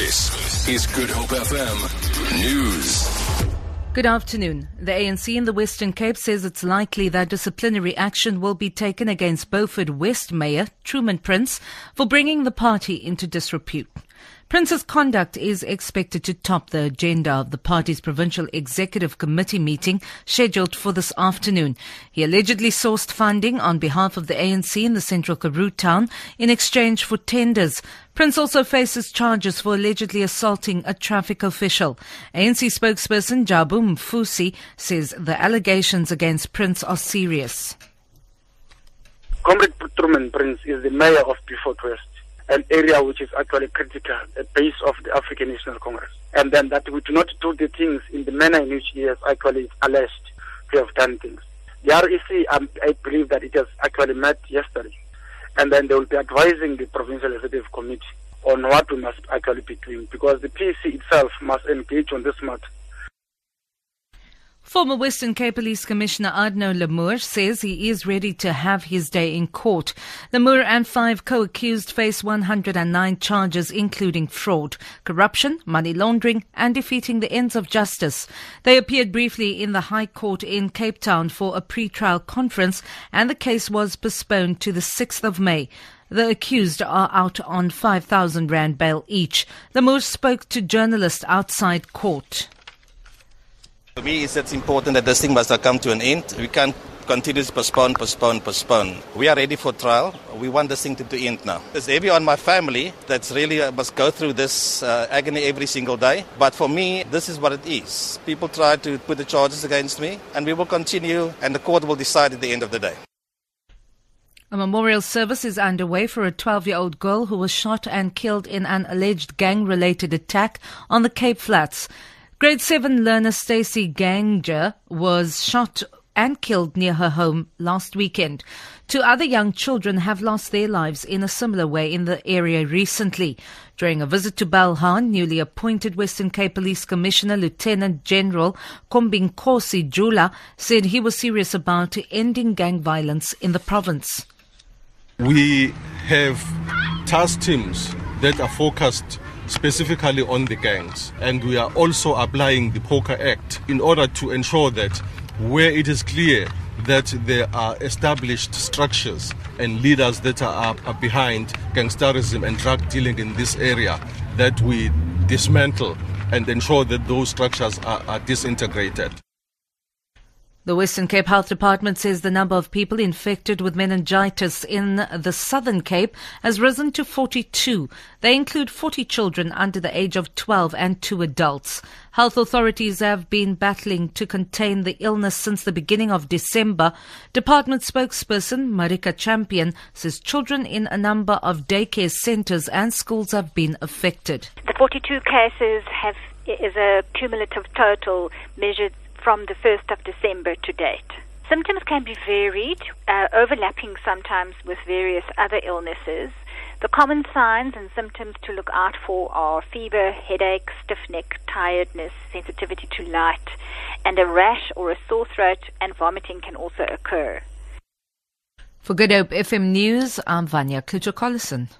This is Good Hope FM News. Good afternoon. The ANC in the Western Cape says it's likely that disciplinary action will be taken against Beaufort West Mayor Truman Prince for bringing the party into disrepute. Prince's conduct is expected to top the agenda of the party's provincial executive committee meeting scheduled for this afternoon. He allegedly sourced funding on behalf of the ANC in the central Karoo town in exchange for tenders. Prince also faces charges for allegedly assaulting a traffic official. ANC spokesperson Jabu Mfusi says the allegations against Prince are serious. Comrade Truman Prince is the mayor of Beaufort West an area which is actually critical, a base of the African National Congress. And then that we do not do the things in the manner in which he has actually alleged to have done things. The REC, um, I believe that it has actually met yesterday. And then they will be advising the Provincial Executive Committee on what we must actually be doing because the PC itself must engage on this matter Former Western Cape Police Commissioner Arno Lamoer says he is ready to have his day in court. Lamoer and five co-accused face 109 charges including fraud, corruption, money laundering and defeating the ends of justice. They appeared briefly in the High Court in Cape Town for a pre-trial conference and the case was postponed to the 6th of May. The accused are out on 5,000 rand bail each. Lamoer spoke to journalists outside court. For me, it's important that this thing must come to an end. We can't continue to postpone, postpone, postpone. We are ready for trial. We want this thing to, to end now. It's heavy on my family that's really uh, must go through this uh, agony every single day. But for me, this is what it is. People try to put the charges against me, and we will continue, and the court will decide at the end of the day. A memorial service is underway for a 12 year old girl who was shot and killed in an alleged gang related attack on the Cape Flats. Grade 7 learner Stacey Ganger was shot and killed near her home last weekend. Two other young children have lost their lives in a similar way in the area recently. During a visit to Belhar, newly appointed Western Cape Police Commissioner Lieutenant General Khombinkosi Jula said he was serious about ending gang violence in the province. We have task teams that are focused specifically on the gangs. And we are also applying the POCA Act in order to ensure that where it is clear that there are established structures and leaders that are, are behind gangsterism and drug dealing in this area, that we dismantle and ensure that those structures are, are disintegrated. The Western Cape Health Department says the number of people infected with meningitis in the Southern Cape has risen to 42. They include 40 children under the age of 12 and two adults. Health authorities have been battling to contain the illness since the beginning of December. Department spokesperson Marika Champion says children in a number of daycare centers and schools have been affected. The 42 cases have is a cumulative total measured from the 1st of December to date. Symptoms can be varied, uh, overlapping sometimes with various other illnesses. The common signs and symptoms to look out for are fever, headache, stiff neck, tiredness, sensitivity to light, and a rash or a sore throat and vomiting can also occur. For Good Hope FM News, I'm Vanya Klitschko-Collison.